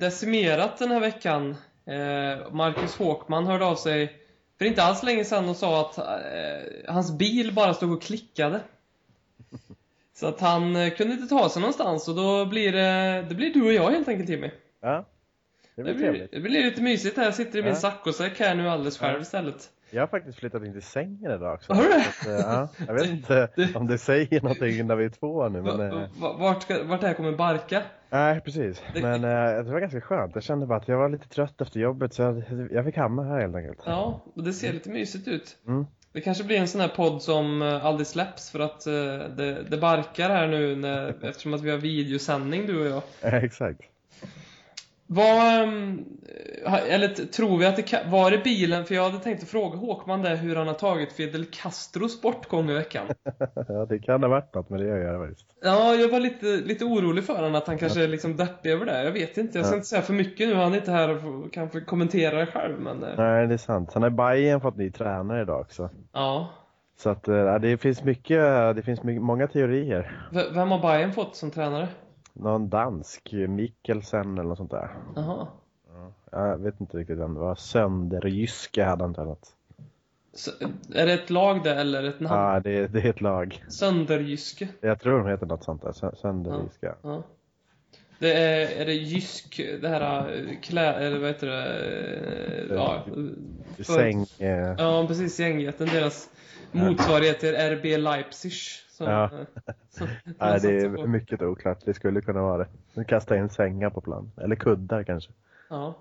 decimerat den här veckan. Eh, Marcus Håkman hörde av sig för inte alls länge sedan och sa att eh, hans bil bara stod och klickade. Så att han eh, kunde inte ta sig någonstans och då blir det, det blir du och jag helt enkelt Jimmy. Ja, det Det blir blir, trevligt. det blir lite mysigt här. Jag sitter i min Ja. saccosäck här nu alldeles själv Ja. istället. Jag har faktiskt flyttat in till sängen idag också. Har du? Så att, eh, ja, jag vet inte om det säger någonting när vi är två nu, men... eh, va- vart, ska, vart det här kommer barka? Nej, precis. Men eh, det var ganska skönt. Jag kände bara att jag var lite trött efter jobbet, så jag, jag fick hamna här helt enkelt. Ja, och det ser lite mysigt ut. Mm. Det kanske blir en sån här podd som aldrig släpps för att det, det barkar här nu när, eftersom att vi har videosändning du och jag. Exakt. Vad, ehm, eller tror vi att det kan, var det bilen? För jag hade tänkt att fråga Håkman där hur han har tagit Fidel Castros bortgång i veckan. Ja, det kan ha varit något, men det gör jag faktiskt. Ja, jag var lite, lite orolig för honom att han kanske är liksom deppig över det. Jag vet inte, jag ska Ja. inte säga för mycket nu. Han är inte här och kan kommentera det själv, men eh, Nej, det är sant. Sen har Bayern fått ny tränare idag också. ja. Så att eh, det finns mycket, det finns mycket, många teorier. V- Vem har Bayern fått som tränare? Någon dansk, Mikkelsen eller något sånt där. Jaha. Jag vet inte riktigt vem det var. Sönderjyske hade han tränat. Så, är det ett lag det eller ett namn? Ja, det, det är ett lag. Sönderjyske. Jag tror de heter något sånt där. Sö- Sönderjyska. Ja. Det är, är det Jysk, det här äh, klä, eller vad heter det? äh, Ja, för- Säng. Eh, ja precis, gängjätten. Deras motsvarighet till RB Leipzig. Som, Ja. som de nej, det är mycket oklart. Det skulle kunna vara det. De kastar in sängar på plan. Eller kuddar kanske. Ja.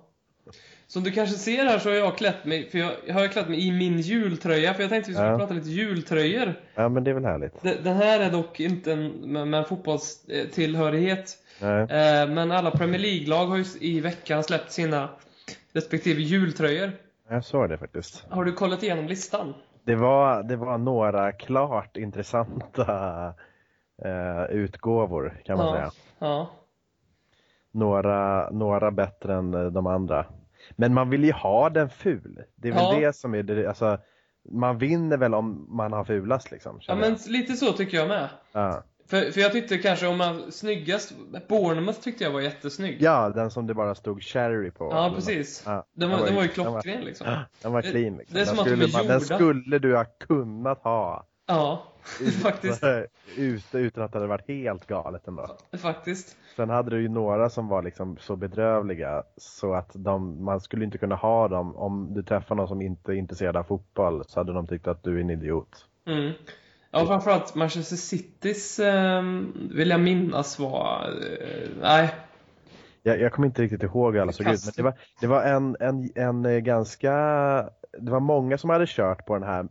Som du kanske ser här så har jag klätt mig, för jag, jag har klätt mig i min jultröja, för jag tänkte vi skulle Ja. prata lite jultröjor. Ja, men det är väl härligt. Den här är dock inte en, med, med fotbollstillhörighet. Nej. Eh, Men alla Premier League-lag har ju i veckan släppt sina respektive jultröjor. Jag såg det faktiskt. Har du kollat igenom listan? Det var, det var några klart intressanta eh, utgåvor kan man ja. säga. Ja. Några, några bättre än eh, de andra. Men man vill ju ha den ful. Det är väl Ja. det som är det, alltså man vinner väl om man har fulast liksom. ja, men jag. lite så tycker jag med. ja. För, för jag tyckte kanske om man snyggast, Bournemouth tyckte jag var jättesnygg. ja, den som det bara stod cherry på. Ja, precis. Ja, Den var, den var ju den klockren liksom. Den var clean liksom. det är den, som att de skulle är den skulle du ha kunnat ha. Ja, faktiskt. Ute, utan att det hade varit helt galet ändå. Faktiskt. Sen hade du ju några som var liksom så bedrövliga så att de, man skulle inte kunna ha dem om du träffar någon som inte är intresserad av fotboll så hade de tyckt att du är en idiot. Mm. Ja, framförallt Manchester Citys ehm, vill jag minnas var... eh, nej. Jag, jag kommer inte riktigt ihåg hur alla såg ut men det var, det var en, en, en eh, ganska, det var många som hade kört på den här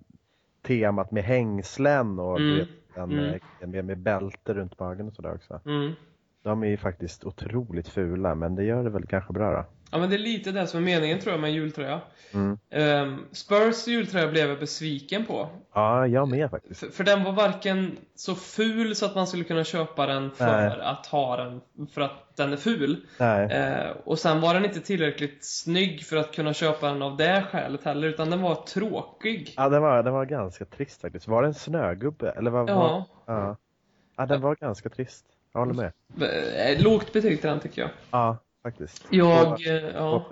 temat med hängslen och Mm. vet, en, Mm. eh, med, med bälte runt magen och sådär också. Mm. De är ju faktiskt otroligt fula men det gör det väl kanske bra då. Ja, men det är lite det som är meningen tror jag med en jultröja. Mm. Ehm, Spurs jultröja blev jag besviken på. Ja, jag med faktiskt. För, för den var varken så ful så att man skulle kunna köpa den för Nej. att ha den för att den är ful. Nej. Eh, och sen var den inte tillräckligt snygg för att kunna köpa den av det skälet heller, utan den var tråkig. Ja, den var, den var ganska trist faktiskt. Var det en snögubbe? Eller vad var... Ja. Ja. ja, den var ganska trist. Jag håller med. Eh, Lågt betyg till den tycker jag. Ja, faktiskt. Jag, eh, ja.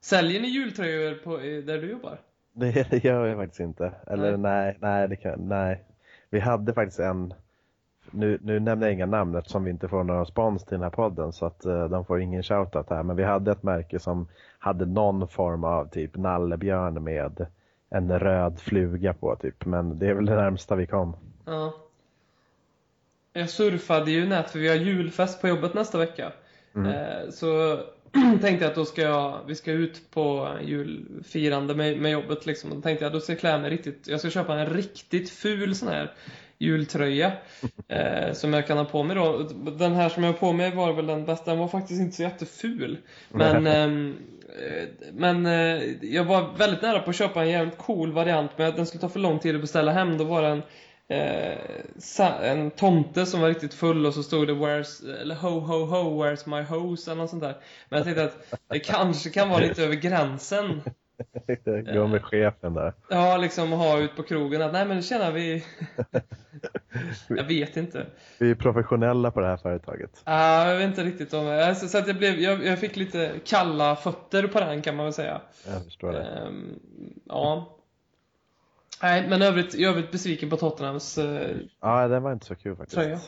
Säljer ni jultröjor på, där du jobbar? Det, gör jag faktiskt inte. Eller nej, nej, det kan, nej. Vi hade faktiskt en, nu, nu nämner jag inga namn eftersom vi inte får några spons till den här podden så att eh, de får ingen shoutout här. Men vi hade ett märke som hade någon form av typ nallebjörn med en röd fluga på typ. Men det är väl det närmsta vi kom. Ja. Jag surfade ju nät för vi har julfest på jobbet nästa vecka. Mm. Eh, så tänkte jag att då ska jag, vi ska ut på julfirande med, med jobbet liksom. Då tänkte jag då ska jag klä mig riktigt, jag ska köpa en riktigt ful sån här jultröja. Eh, som jag kan ha på mig då. Den här som jag har på mig var väl den bästa, den var faktiskt inte så jätteful. Men, ehm, eh, men eh, jag var väldigt nära på att köpa en jävligt cool variant men den skulle ta för lång tid att beställa hem. Då var det en eh, en tomte som var riktigt full och så stod det Where's, eller Ho Ho Ho, Where's my hose eller något sånt där. Men jag tänkte att det kanske kan vara lite över gränsen Gå med chefen där. Ja, liksom ha ut på krogen att nej men tjena vi... jag vet inte. Vi är professionella på det här företaget. Ja, jag vet inte riktigt om... Alltså, så att jag, blev, jag, jag fick lite kalla fötter på den kan man väl säga. Jag förstår det. Ehm, ja. Nej, men övrigt, i övrigt besviken på Tottenhams eh, Ja, den var inte så kul faktiskt. Tröja.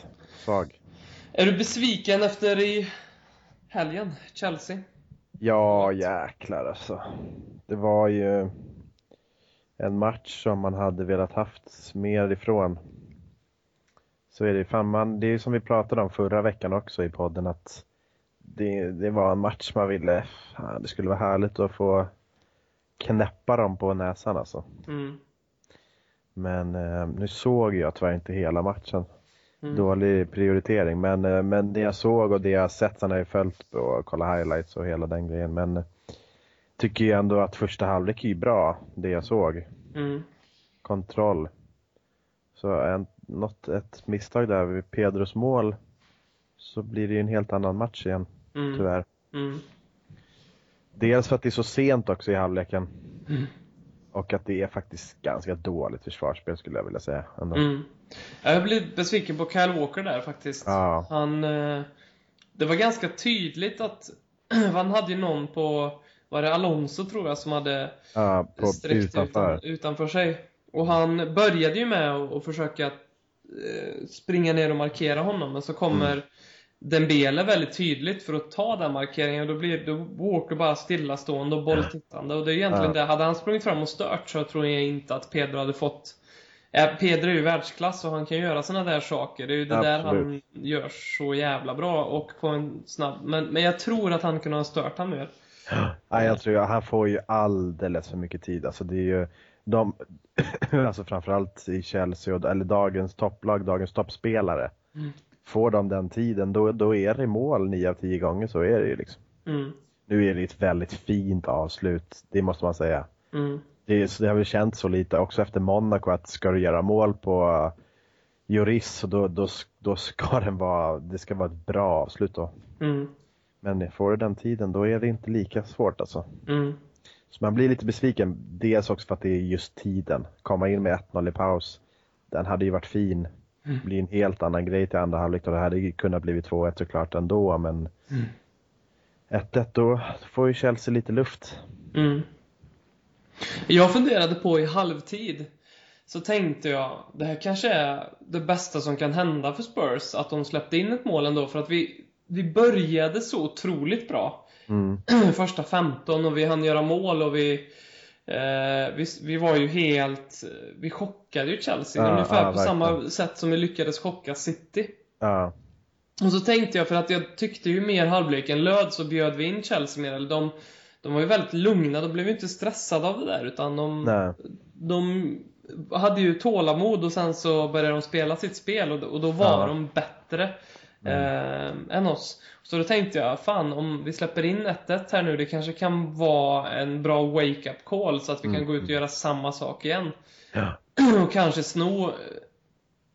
Svag. Är du besviken efter i helgen? Chelsea? Ja, jäklar alltså. Det var ju en match som man hade velat haft mer ifrån. Så är det fan, man, det är ju som vi pratade om förra veckan också i podden att det, det var en match man ville, fan, det skulle vara härligt att få knäppa dem på näsan alltså. Mm. Men eh, nu såg jag tyvärr inte hela matchen. Mm. Dålig prioritering, men, eh, men det jag såg och det jag sett, sen har jag följt och kollat highlights och hela den grejen. Men eh, tycker ju ändå att första halvlek är bra, det jag såg. Mm. Kontroll. Så en, något, ett misstag där vid Pedros mål så blir det ju en helt annan match igen, Mm. tyvärr. Mm. Dels för att det är så sent också i halvleken. Mm. Och att det är faktiskt ganska dåligt försvarsspel skulle jag vilja säga. Mm. Jag blev besviken på Kyle Walker där faktiskt. Ja. Han, eh, det var ganska tydligt att han hade ju någon på, var det Alonso tror jag, som hade Ja, på, sträckt utanför. Utan, utanför sig. Och han började ju med att att försöka eh, springa ner och markera honom, men så kommer Mm. Dembele väldigt tydligt för att ta den markeringen och då blir då Walker bara stillastående och bolltittande och det är egentligen Ja. det. Hade han sprungit fram och stört så tror jag inte att Pedro hade fått Ja, Pedro är ju världsklass och han kan göra såna där saker. Det är ju det där han Absolut. gör så jävla bra och på en snabb... Men, men jag tror att han kunde ha stört han mer. Nej, jag tror han får ju alldeles för mycket tid. Alltså det är ju de, alltså framförallt i Chelsea, och, eller dagens topplag, dagens toppspelare. Mm. Får de den tiden, då, då är det mål 9 av 10 gånger, så är det ju liksom. Mm. Nu är det ett väldigt fint avslut, det måste man säga. Mm. Det, det har väl känts så lite också efter Monaco att ska du göra mål på så då, då, då ska den vara, det ska vara ett bra avslut då. Mm. Men får du den tiden, då är det inte lika svårt alltså. Mm. Så man blir lite besviken. Dels också för att det är just tiden. Komma in med 1-0 i paus. Den hade ju varit fin. Mm. Blir en helt annan grej till andra halvlek och det hade kunnat blivit 2-1 såklart ändå men Mm. 1-1 då får ju Chelsea lite luft. Mm. Jag funderade på i halvtid så tänkte jag, det här kanske är det bästa som kan hända för Spurs, att de släppte in ett mål ändå, för att vi, vi började så otroligt bra. Mm. Första 15 och vi hann göra mål och vi, eh, vi, vi var ju helt, vi chockade ju Chelsea, Ja, ungefär ja, på samma sätt som vi lyckades chocka City. Ja, Och så tänkte jag, för att jag tyckte ju mer halvleken löd så bjöd vi in Chelsea mer, eller de, de var ju väldigt lugna, de blev ju inte stressade av det där utan de, nej. de hade ju tålamod och sen så började de spela sitt spel och, och då var Ja. de bättre eh, än oss. Så då tänkte jag, fan om vi släpper in 1-1 här nu, det kanske kan vara en bra wake-up call så att vi kan Mm. gå ut och göra samma sak igen. Ja, och kanske sno eh,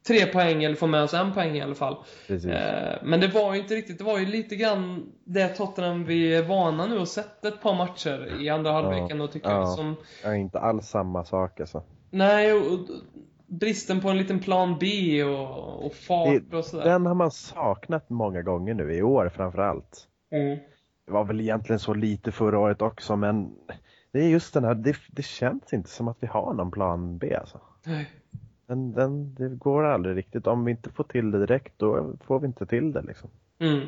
tre poäng eller få med oss en poäng i alla fall. Eh, Men det var ju inte riktigt, det var ju lite grann det Tottenham vi är vana nu och sett ett par matcher i andra halvleken tycker jag. ja. Som, Ja, inte alls samma sak alltså. nej, och, och bristen på en liten plan B och, och fart och sådär. Den har man saknat många gånger nu, i år framförallt. Mm. Det var väl egentligen så lite förra året också men det är just den här, det, det känns inte som att vi har någon plan B alltså. Nej. Den, den, det går aldrig riktigt. Om vi inte får till det direkt, då får vi inte till det liksom. Mm. Ja,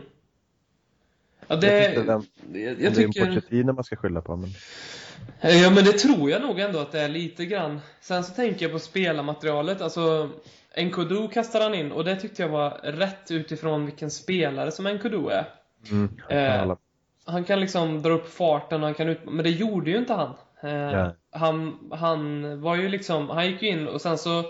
Jag det, tycker den- jag, jag det är tycker... Man ska skylla på. Men... Ja men det tror jag nog ändå att det är lite grann. Sen så tänker jag på spelarmaterialet, alltså Nkodu kastade han in och det tyckte jag var rätt utifrån vilken spelare som Nkodu är. Mm. Eh, Han kan liksom dra upp farten och han kan ut... Men det gjorde ju inte han. Eh, Nej. han, han var ju liksom, han gick ju in och sen så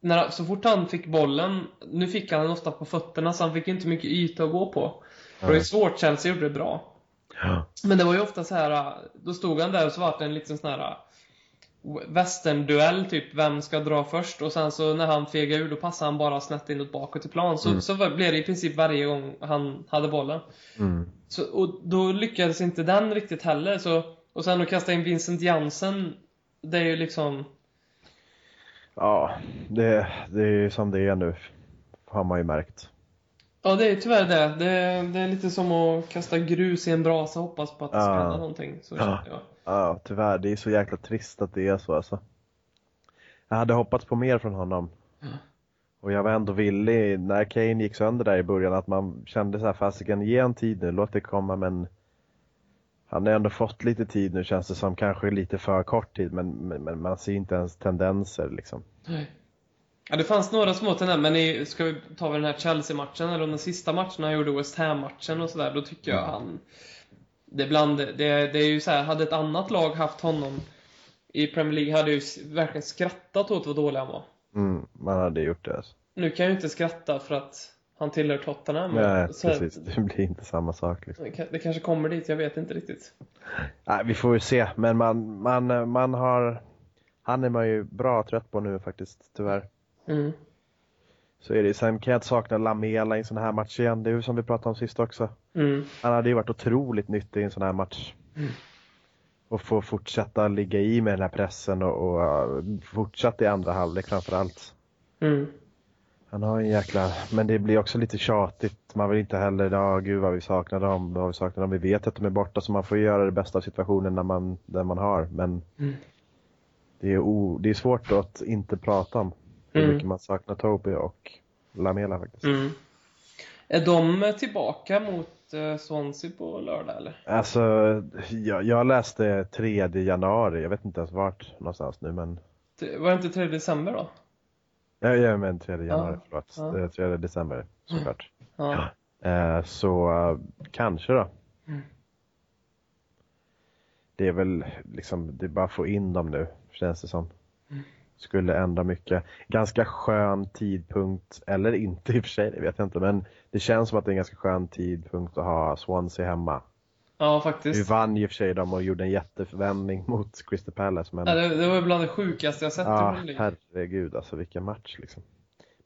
när, så fort han fick bollen, nu fick han den ofta på fötterna så han fick inte mycket yta att gå på. Det var ju Nej. svårt, Chelsea gjorde det bra. Ja. Men det var ju ofta så här, då stod han där och så var det en liten sån här västernduell, typ vem ska dra först? Och sen så när han fegade ur då passade han bara snett inåt bakåt i plan. Så, Mm. så blev det i princip varje gång han hade bollen. Mm. Så, och då lyckades inte den riktigt heller. Så Och sen att kasta in Vincent Jansen, det är ju liksom... Ja, det, det är ju som det är nu. Har man ju märkt. Ja, det är tyvärr det. Det är, det är lite som att kasta grus i en brasa och hoppas på att det ska Ja. hända någonting. Så Ja. jag. Ja, tyvärr. Det är så jäkla trist att det är så alltså. Jag hade hoppats på mer från honom. Och jag var ändå villig, när Kane gick sönder där i början, att man kände så här, fasiken, ge en tid nu, låt det komma, men han har ändå fått lite tid nu känns det som, kanske lite för kort tid, men, men, men man ser inte ens tendenser liksom. Nej. Ja, det fanns några små tendenser, men i, ska vi ta den här Chelsea-matchen, eller den sista matchen han gjorde, West Ham-matchen och sådär, då tycker jag han... Det, är bland, det, det är ju så här, hade ett annat lag haft honom i Premier League hade ju verkligen skrattat åt vad dålig han var. Mm, man hade gjort det. Alltså. Nu kan jag ju inte skratta för att han tillhör Tottenham. Nej, så precis. Det blir inte samma sak liksom. Det kanske kommer dit, jag vet inte riktigt. Nej, vi får ju se, men man, man, man har... Han är man ju bra trött på nu faktiskt, tyvärr. Mm. Så är det. Sen kan jag inte sakna Lamela i en sån här match igen. Det är ju som vi pratade om sist också. Mm. Han hade ju varit otroligt nyttig i en sån här match. Mm. Och få fortsätta ligga i med den här pressen och, och fortsatt i andra halvlek framförallt. Mm. Han har en jäkla, men det blir också lite tjatigt. Man vill inte heller, ja gud vad vi saknar dem, vad vi saknar dem. Vi vet att de är borta så man får göra det bästa av situationen när man, den man har. Men Mm. det, är o, det är svårt att inte prata om hur Mm. mycket man saknar Toby och Lamela faktiskt. Mm. Är de tillbaka mot eh, Swansea på lördag eller? Alltså, jag, jag läste 3 januari, jag vet inte ens vart någonstans nu men Var det inte 3 december då? Ja, ja men 3 januari, Ja, förlåt. ja. Det är 3 december såklart. Ja. Eh, så eh, kanske då. Mm. Det är väl liksom, det är bara att få in dem nu, känns det som. Mm. Skulle ändra mycket. Ganska skön tidpunkt, eller inte i och för sig, det vet jag inte. Men det känns som att det är en ganska skön tidpunkt att ha Swansea hemma. Ja, Vi faktiskt. vann ju för sig dem och gjorde en jätteförvändning mot Crystal Palace. Men... Ja, det, det var bland det sjukaste jag sett Ja, i herregud alltså vilken match liksom.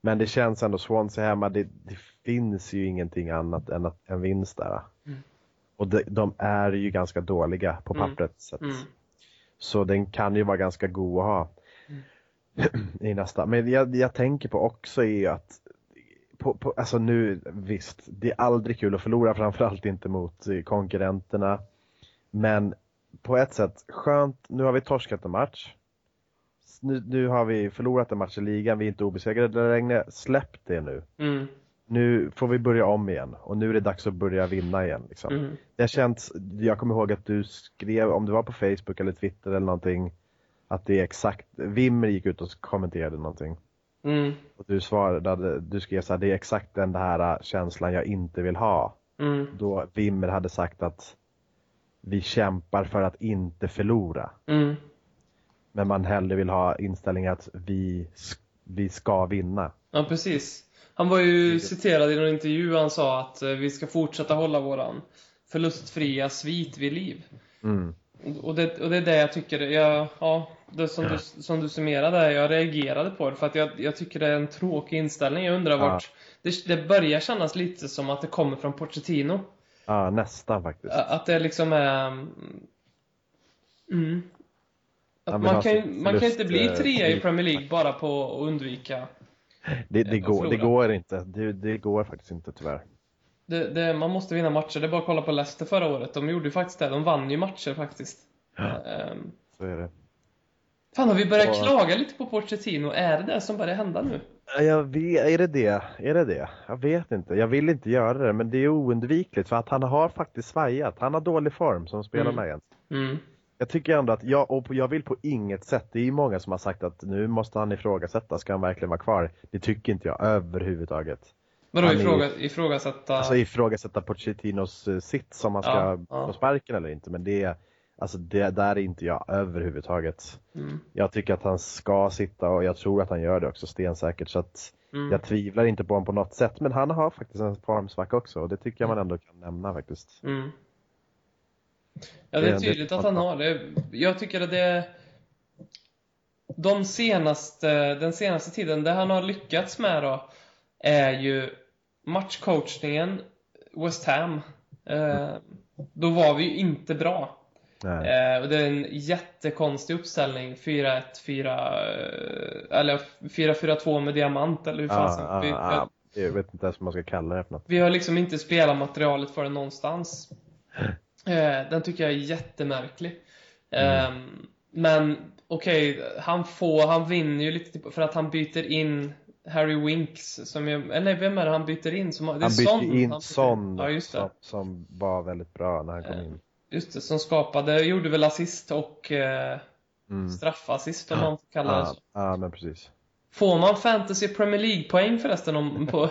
Men det känns ändå, Swansea hemma, det, det finns ju ingenting annat än att, en vinst där. Mm. Och de, de är ju ganska dåliga på Mm. pappret. Så, att, Mm. så den kan ju vara ganska god att ha Mm. i nästa. Men jag, jag tänker på också är ju att på, på, alltså nu, visst, det är aldrig kul att förlora, framförallt inte mot eh, konkurrenterna. Men på ett sätt, skönt, nu har vi torskat en match. Nu, nu har vi förlorat en match i ligan, vi är inte obesegrade längre. Släpp det nu. Mm. Nu får vi börja om igen och nu är det dags att börja vinna igen. Liksom. Mm. Det har känts, jag kommer ihåg att du skrev, om det var på Facebook eller Twitter eller någonting, att det är exakt, Wimmer gick ut och kommenterade någonting. Mm. Och du svarade, du skrev så här, det är exakt den här känslan jag inte vill ha. Mm. Då Wimmer hade sagt att vi kämpar för att inte förlora. Mm. Men man hellre vill ha inställningen att vi, vi ska vinna. Ja, precis. Han var ju citerad i någon intervju, han sa att vi ska fortsätta hålla våran förlustfria svit vid liv. Mm. Och det, och det är det jag tycker, jag, ja, det som, du, som du summerade, jag reagerade på det för att jag, jag tycker det är en tråkig inställning. Jag undrar Ja. vart, det, det börjar kännas lite som att det kommer från Pochettino. Ja, nästan faktiskt. Att det liksom är... Mm. Att vill man kan, sin man kan inte bli förlust, eh, trea i. Premier League bara på att undvika. Det, det, Ja, går, det går inte. Det, det går faktiskt inte tyvärr. Det, det, man måste vinna matcher. Det är bara att kolla på Leicester förra året. De gjorde ju faktiskt det. De vann ju matcher faktiskt. Ehm, Så är det. fan, har vi börjat Och- klaga lite på Pochettino? Är det det som börjar hända nu? Ja, Jag vet, är det det? Är det det? Jag vet inte. Jag vill inte göra det, men det är oundvikligt för att han har faktiskt svajat. Han har dålig form som spelarna Mm. igen. Mm. Jag tycker ändå att jag, och jag vill på inget sätt, det är ju många som har sagt att nu måste han ifrågasätta, ska han verkligen vara kvar? Det tycker inte jag överhuvudtaget. Vadå Han är- ifråga, ifrågasätta? Alltså ifrågasätta Pochettinos eh, sitt som han ska Ja, ja. få sparken eller inte, men det, alltså det där är inte jag överhuvudtaget. Mm. Jag tycker att han ska sitta och jag tror att han gör det också stensäkert så att Mm. jag tvivlar inte på honom på något sätt men han har faktiskt en formsvacka också och det tycker jag man ändå kan nämna faktiskt. Mm. Ja, det är Det- det- tydligt att han har det. Jag tycker att det... De senaste, den senaste tiden, det han har lyckats med då, är ju matchcoachningen, West Ham. Eh, då var vi ju inte bra. Eh, och det är en jättekonstig uppställning. 4-1, 4... eh, Eller 4-4-2 med diamant eller hur fasen. ja, vi, ja, jag vet inte ens vad man ska kalla det för något. vi har liksom inte spelat materialet för det någonstans. Eh, den tycker jag är jättemärklig. Mm. Eh, men okej, han får, han vinner ju lite typ- för att han byter in Harry Winks som är, eller vem är det han byter in? Som, det är Han Son bytte in han byter Son Ja, just det. som, som var väldigt bra när han kom Eh, in. Just det, som skapade, gjorde väl assist och eh, Mm. straffassist om man får kalla det så. ja, men precis. Får man Fantasy Premier League-poäng förresten om, på,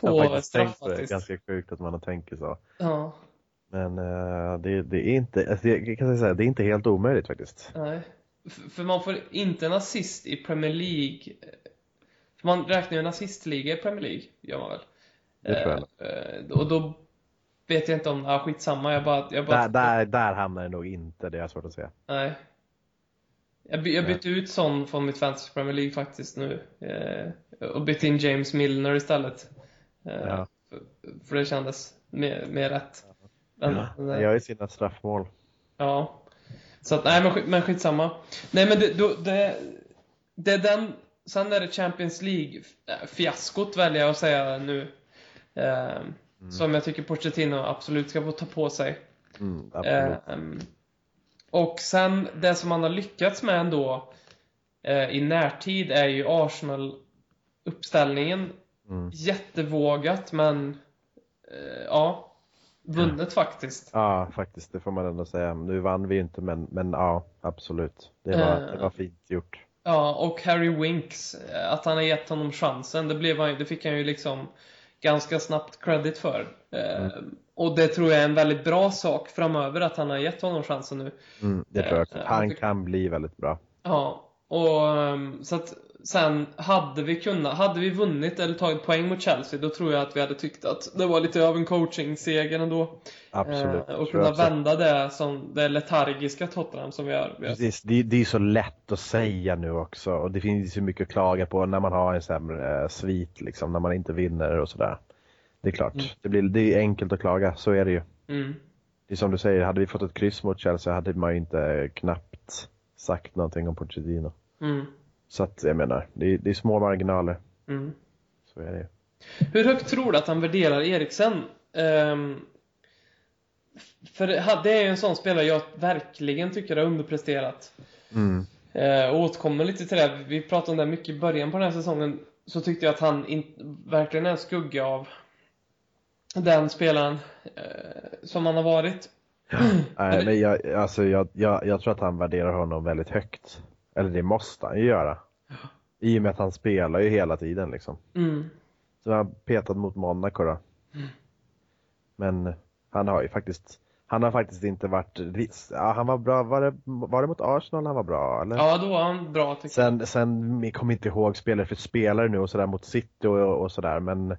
Jag på på det. straffassist? Ganska sjukt att man har tänkt så. Ja, Men eh, det, det är inte, alltså, jag kan säga, det är inte helt omöjligt faktiskt. nej. För man får inte en assist i Premier League. För man räknar ju en assistliga i Premier League, gör man väl? Det tror jag. Eh, och då vet jag inte om, ja skitsamma, jag bara... Jag bara Där, där, där hamnar det nog inte, det är svårt att säga. Nej. Jag, by, jag bytte ut sån från mitt Fantasy Premier League faktiskt nu. Eh, och bytte in James Milner istället. Eh, Ja. för, för det kändes mer, mer rätt. Men, Han nej. gör ju sina straffmål. Ja. Så att, nej men, skit- men skitsamma. Nej men det, då, det, det är den, sen är det Champions League-fiaskot väljer jag att säga nu. Eh, Som jag tycker Pochettino absolut ska få ta på sig. Mm. Ehm, och sen det som man har lyckats med ändå eh, i närtid är ju Arsenal-uppställningen. Mm. Jättevågat men eh, ja, vunnet faktiskt. Ja, faktiskt, det får man ändå säga. Nu vann vi ju inte, men, men ja, absolut. Det var, Eh. det var fint gjort. Ja, och Harry Winks, eh, att han har gett honom chansen, det, blev han, det fick han ju liksom ganska snabbt credit för. Eh, Och det tror jag är en väldigt bra sak framöver, att han har gett honom chansen nu. Mm, det tror jag också. Eh, Han kan bli väldigt bra. Ja, och ehm, så att sen hade vi kunnat, hade vi vunnit eller tagit poäng mot Chelsea, då tror jag att vi hade tyckt att det var lite av en coaching-seger ändå. Absolut. Eh, och kunna vända det som det letargiska Tottenham som. Vi har Precis, det, det är så lätt att säga nu också och det finns ju mycket att klaga på när man har en sämre eh, svit liksom, när man inte vinner och sådär. Det är klart, Mm. det, blir, det är enkelt att klaga, så är det ju. mm, Det är som du säger, hade vi fått ett kryss mot Chelsea hade man ju inte knappt sagt någonting om Pochettino. mm, Så att jag menar, det är, det är små marginaler. mm. Så är det. Hur högt tror du att han värderar Eriksen? Ehm, för det är ju en sån spelare jag verkligen tycker har underpresterat. Mm. Eh, och återkommer lite till det. Vi pratade om det mycket i början på den här säsongen. Så tyckte jag att han in, verkligen är en skugga av den spelaren eh, som han har varit. Nej, men jag, alltså, jag, jag, jag tror att han värderar honom väldigt högt. Eller det måste han ju göra. I och med att han spelar ju hela tiden liksom. Mm. Så han petat mot Monaco då. Mm. Men han har ju faktiskt han har faktiskt inte varit, ja, han var bra, var det, var det mot Arsenal han var bra eller? Ja, då var han bra tycker jag. Sen, sen jag kommer inte ihåg spelare för spelare nu och sådär mot City och, och sådär men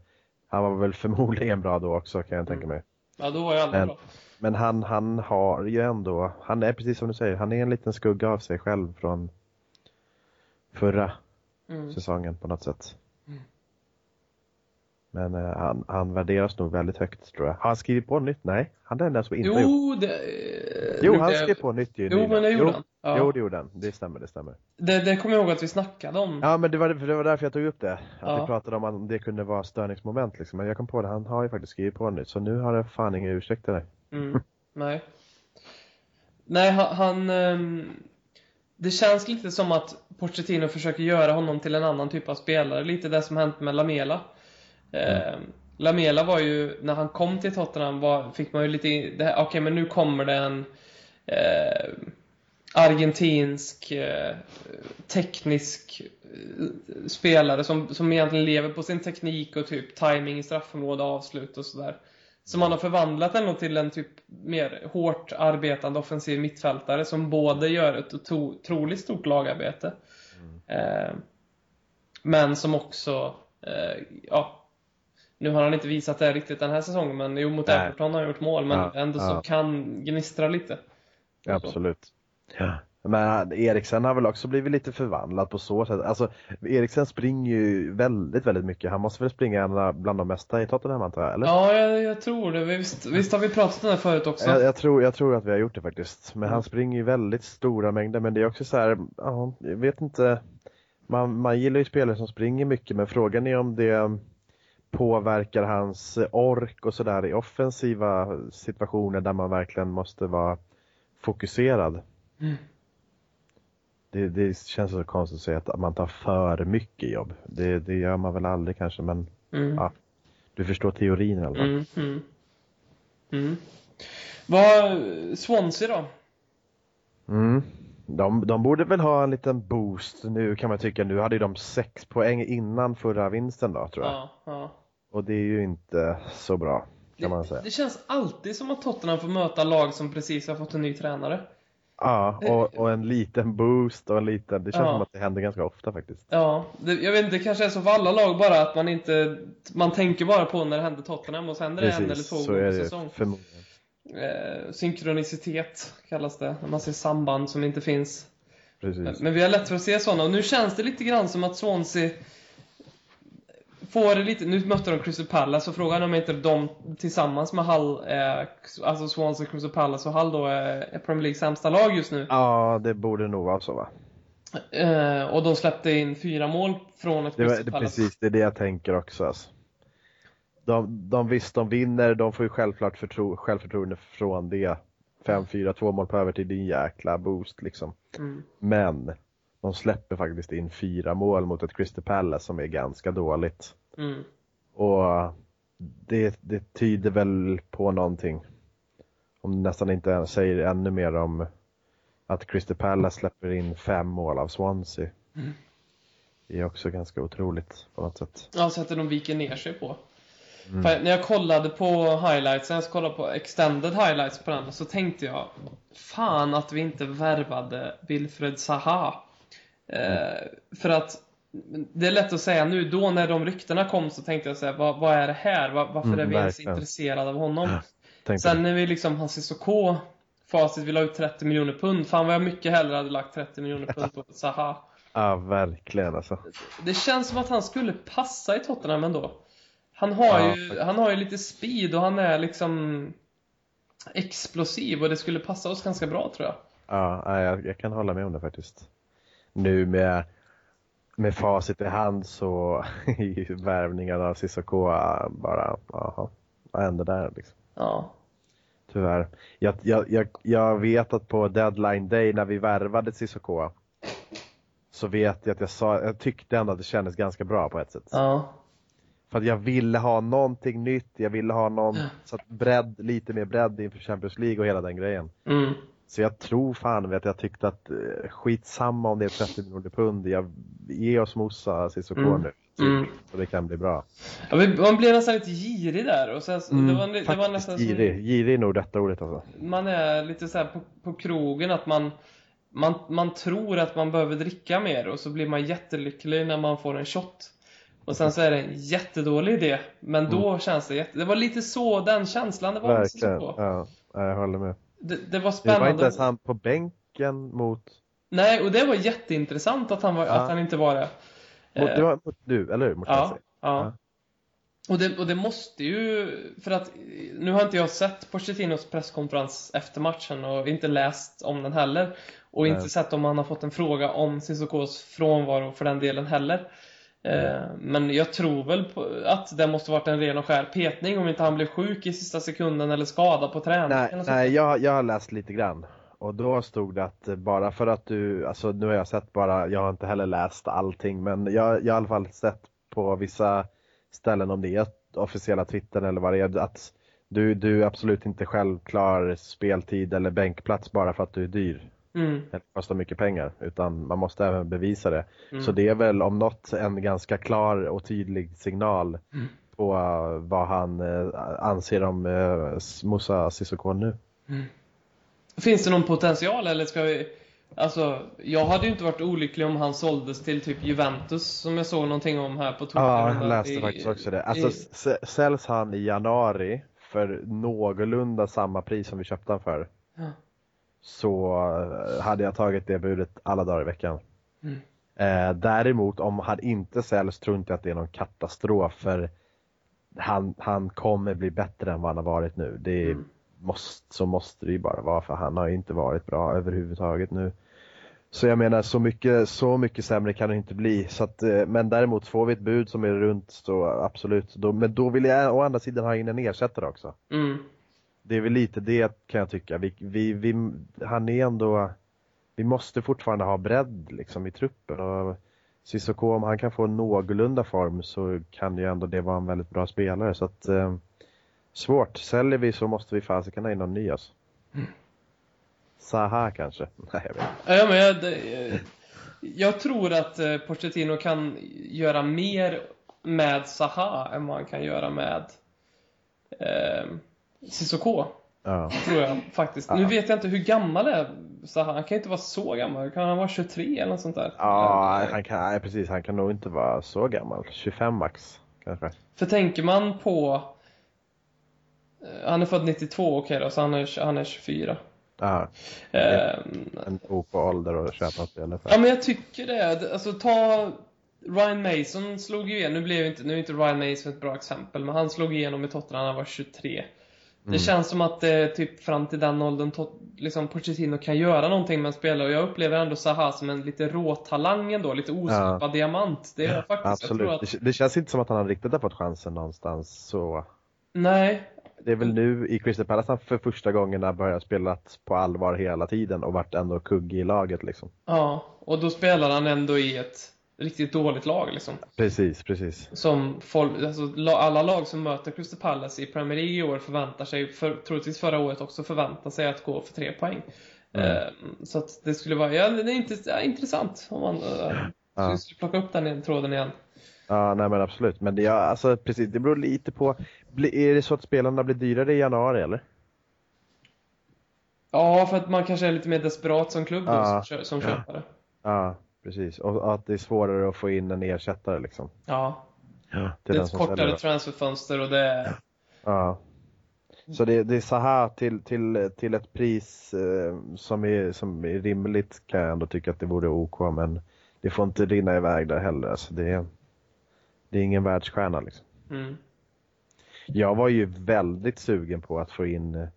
han var väl förmodligen bra då också kan jag tänka mig. Ja, då var alla Men- bra. Men han, han har ju ändå, han är precis som du säger, han är en liten skugga av sig själv från förra Mm. säsongen på något sätt. Mm. Men eh, han, han värderas nog väldigt högt tror jag. Har han skrivit på nytt? Nej, han är den där som inte har gjort. Jo, det... Jo, nu- han det- skrev på nytt ju Jo, nyligen. men det gjorde jo, han. Ja. Jo, det gjorde han. Det stämmer, det stämmer. Det, det kommer jag ihåg att vi snackade om. Ja, men det var, det var därför jag tog upp det. Att Ja. vi pratade om att det kunde vara störningsmoment liksom. Men jag kom på det, han har ju faktiskt skrivit på nytt. Så nu har det fan inga ursäkter där. Mm. Nej. Nej, han... han ehm, det känns lite som att Pochettino försöker göra honom till en annan typ av spelare. Lite det som hänt med Lamela. Ehm, Lamela var ju, när han kom till Tottenham var, fick man ju lite, okej men nu kommer det en eh, argentinsk eh, teknisk eh, spelare som, som egentligen lever på sin teknik och typ timing i straffområde, avslut och sådär. Så man har förvandlat ändå till en typ mer hårt arbetande offensiv mittfältare som både gör ett otro- otroligt stort lagarbete eh, men som också, eh, ja nu har han inte visat det riktigt den här säsongen men jo mot. Everton har han gjort mål men Ja, ändå ja. så kan gnistra lite. Absolut. Ja. Men Eriksen har väl också blivit lite förvandlad på så sätt. Alltså, Eriksen springer ju väldigt, väldigt mycket. Han måste väl springa bland de mesta i Tottenham antar jag, eller? Ja, jag, jag tror det. Visst, visst har vi pratat om det förut också? Jag, jag, tror, jag tror att vi har gjort det faktiskt. Men han springer ju väldigt stora mängder. Men det är också så här, ja, jag vet inte. Man, man gillar ju spelare som springer mycket, men frågan är om det påverkar hans ork och sådär i offensiva situationer där man verkligen måste vara fokuserad. Mm. Det, det, känns så konstigt att säga att man tar för mycket jobb. Det, det gör man väl aldrig kanske, men mm. ja, du förstår teorin i alla fall. Mm, mm. mm. Vad, Swansea då? Mm. De, de borde väl ha en liten boost nu kan man tycka. Nu hade de sex poäng innan förra vinsten då tror jag. Ja, ja. Och det är ju inte så bra kan det, man säga. Det känns alltid som att Tottenham får möta lag som precis har fått en ny tränare. Ja, och, och en liten boost och en liten, det känns ja. som att det händer ganska ofta faktiskt. Ja, det, jag vet inte, det kanske är så för alla lag bara att man inte, man tänker bara på när det händer Tottenham och så händer det en eller två gånger per säsong. Förmodligen. Eh, synkronicitet kallas det, när man ser samband som inte finns. Precis. Men vi har lätt för att se sådana och nu känns det lite grann som att Swansea får lite, nu mötte de Crystal Palace och frågan är om inte de tillsammans med Hull, eh, alltså Swansea, Crystal Palace och Hull då är Premier Leagues sämsta lag just nu. Ja, det borde nog vara så va? Eh, och de släppte in fyra mål från ett Crystal det, Palace. Precis, det är det jag tänker också. Alltså. De, de visst, de vinner, de får ju självklart förtro, självförtroende från det. 5-4, två mål på övertid, det är en jäkla boost liksom. Mm. Men de släpper faktiskt in fyra mål mot ett Crystal Palace som är ganska dåligt. Mm. Och det, det tyder väl på någonting. Om nästan inte säger ännu mer om att Crystal Palace släpper in fem mål av Swansea. Mm. Det är också ganska otroligt på något sätt. Ja, sättet de viker ner sig på. Mm. när jag kollade på highlights, jag kollade på extended highlights på den, så tänkte jag Fan att vi inte värvade Wilfred Zaha. Eh, för att det är lätt att säga nu, då när de ryktena kom så tänkte jag säga vad, vad är det här? Var, varför mm, är vi ens intresserade av honom? Ja, Sen när vi liksom, han Cissoko, facit, vi la ut 30 miljoner pund. Fan vad jag mycket hellre hade lagt 30 miljoner pund på Zaha. Ja, verkligen alltså. Det känns som att han skulle passa i Tottenham ändå. Han har, ja, ju, han har ju lite speed och han är liksom explosiv och det skulle passa oss ganska bra tror jag. Ja, jag, jag kan hålla med om det faktiskt. Nu med med facit i hand så är värvningen av Cissoko bara, jaha, vad hände där liksom? Ja. Tyvärr. Jag, jag, jag, jag vet att på deadline day när vi värvade Cissoko så vet jag att jag sa, jag tyckte ändå att det kändes ganska bra på ett sätt. Ja. För att jag ville ha någonting nytt, jag ville ha någon, så att bredd, lite mer bredd inför Champions League och hela den grejen. Mm. Så jag tror fan att jag tyckte att eh, skitsamma om det är 30 miljoner pund. Jag, ge oss Mosa Cissoko mm. nu. Typ, mm. Så det kan bli bra. Ja, man blev nästan lite girig där. Och sen, mm, det var, det var nästan girig. Som, girig är nog rätta ordet alltså. Man är lite så på, på krogen att man, man, man tror att man behöver dricka mer och så blir man jättelycklig när man får en shot. Och sen så är det en jättedålig idé. Men då mm. känns det jätte... Det var lite så den känslan det var. Verkligen, ja. Jag håller med. Det, det var spännande. Det var inte ens han på bänken mot... Nej, och det var jätteintressant att han, var, ja. att han inte var det. Mot, det var mot du, eller hur? Mot ja, ja. Och det, och det måste ju, för att nu har inte jag sett Pochettinos presskonferens efter matchen och inte läst om den heller. Och Nej. inte sett om han har fått en fråga om Cissokos frånvaro för den delen heller. Eh, men jag tror väl att det måste varit en ren och skär petning om inte han blev sjuk i sista sekunden eller skadad på träning. Nej, nej jag, jag har läst lite grann. Och då stod det att bara för att du, alltså nu har jag sett bara, jag har inte heller läst allting men jag, jag har i alla fall sett på vissa ställen om det är officiella twittern eller vad det är att du, du är absolut inte självklar speltid eller bänkplats bara för att du är dyr. Mm. Det kostar mycket pengar, utan man måste även bevisa det. Mm. Så det är väl om något en ganska klar och tydlig signal mm. på uh, vad han uh, anser om uh, Musa Sissoko nu. Mm. Finns det någon potential eller ska vi... Alltså, jag hade ju inte varit olycklig om han såldes till typ Juventus som jag såg någonting om här på Twitter. Ja, jag läste i, faktiskt också det. Alltså, i... säljs han i januari för någorlunda samma pris som vi köpte han för. Ja så eh, hade jag tagit det budet alla dagar i veckan. Mm. Eh, däremot om han inte säljs tror inte jag att det är någon katastrof för han, han kommer bli bättre än vad han har varit nu. Det Mm. måste, så måste det ju bara vara för han har inte varit bra överhuvudtaget nu. Så jag menar så mycket, så mycket sämre kan det inte bli. Så att, eh, men däremot får vi ett bud som är runt så absolut. Då, men då vill jag å andra sidan ha in en ersättare också. Mm. Det är väl lite det kan jag tycka. Vi, vi, vi, han är ändå, vi måste fortfarande ha bredd liksom i truppen. Och Cissoko, om han kan få en någorlunda form så kan ju ändå det vara en väldigt bra spelare. Så att, eh, svårt. Säljer vi så måste vi fasiken ha in någon ny alltså. Saha kanske? Nej, jag vet inte. Ja, men jag, det, jag tror att eh, Pochettino kan göra mer med Saha än vad han kan göra med eh, Sissoko. Ja. Tror jag faktiskt. Nu vet jag inte hur gammal är Zaha. Han kan inte vara så gammal. Kan han vara 23 eller något sånt där? Ja, han kan, nej, precis. Han kan nog inte vara så gammal. 25 max, kanske. För tänker man på... eh, Han är född 92, okej då, så han är, han är 24. Ja, Eh, en ok ålder att köpa spelare för. Ja, men jag tycker det. Alltså, ta... Ryan Mason slog ju igenom, nu blev inte, nu är inte Ryan Mason ett bra exempel, men han slog igenom i Tottenham när han var 23. Det Mm. känns som att det typ fram till den åldern liksom Pochettino kan göra någonting med en spelare och jag upplever ändå Zaha som en lite råtalang ändå, lite oslipad diamant. Det är jag faktiskt. Absolut. att, Det, det känns inte som att han riktigt har fått chansen någonstans så. nej, Det är väl nu i Crystal Palace han för första gången har börjat spela på allvar hela tiden och varit ändå kugg i laget liksom. ja, och då spelar han ändå i ett riktigt dåligt lag liksom. Precis, precis. som folk, alltså, la- alla lag som möter Crystal Palace i Premier League i år förväntar sig, för, troligtvis förra året också, förväntar sig att gå för tre poäng. Mm. Eh, så att det skulle vara, ja det är inte, ja, intressant om man eh, Ja. skulle plocka upp den tråden igen. Ja, nej men absolut. Men det, ja, alltså, precis, det beror lite på. Är det så att spelarna blir dyrare i januari eller? Ja, för att man kanske är lite mer desperat som klubb då, som, som köpare. Ja, precis. Och att det är svårare att få in en ersättare liksom. Ja, Ja, det är ett kortare transferfönster och det är... Ja. Så det, det är så här till, till, till ett pris eh, som, är, som är rimligt kan jag ändå tycka att det vore OK men det får inte rinna iväg där heller. Alltså det, är, det är ingen världsstjärna liksom. Mm. Jag var ju väldigt sugen på att få in eh,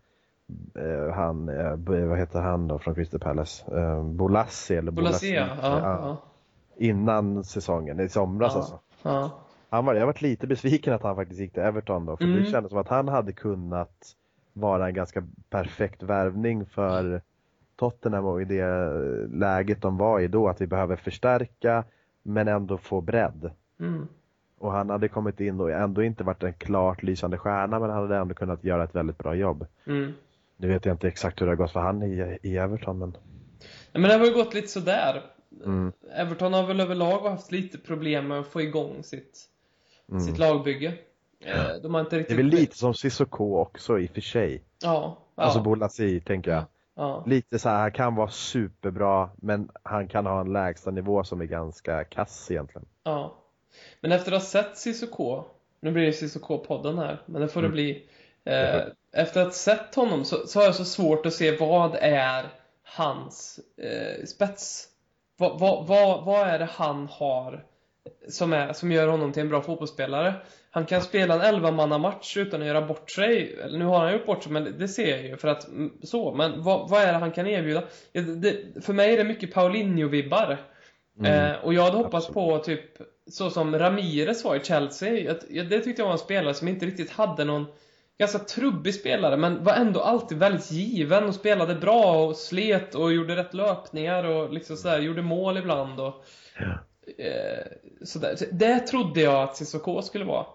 han, eh, vad heter han då från Crystal Palace? Eh, Bolassi eller Bolassi, ja. Ja, ja. Innan säsongen, i somras Ja. alltså. ja. Han var, jag varit lite besviken att han faktiskt gick till Everton då, för Mm. det kändes som att han hade kunnat vara en ganska perfekt värvning för Tottenham och i det läget de var i då, att vi behöver förstärka men ändå få bredd. Mm. Och han hade kommit in och ändå inte varit en klart lysande stjärna men han hade ändå kunnat göra ett väldigt bra jobb. Mm. Nu vet jag inte exakt hur det har gått för han i, i Everton men... Ja, Men det har ju gått lite sådär. Mm, Everton har väl överlag haft lite problem med att få igång sitt, sitt lagbygge. Eh, De har inte Det är riktigt... väl lite som Cissoko också i och för sig. Ja. ja. Alltså Bolassi tänker jag. ja. Lite så här, han kan vara superbra men han kan ha en lägsta nivå som är ganska kass egentligen. ja. Men efter att ha sett Cissoko, nu blir det Cissoko-podden här, men det får det Mm. bli. Eh, efter att ha sett honom så, så har jag så svårt att se vad är hans eh, spets. Vad, vad, vad, vad är det han har som, är, som gör honom till en bra fotbollsspelare? Han kan spela en 11-manna-match utan att göra bort sig. Nu har han gjort bort sig, men det, ser jag ju. För att, mm, så, men vad, vad är det han kan erbjuda? Det, för mig är det mycket Paulinho-vibbar. Eh, och jag hade hoppats på typ så som Ramirez var i Chelsea. Att, ja, det tyckte jag var en spelare som inte riktigt hade någon ganska trubbig spelare men var ändå alltid väldigt given och spelade bra och slet och gjorde rätt löpningar och liksom sådär, gjorde mål ibland och eh, sådär. Så Det trodde jag att Cissoko skulle vara.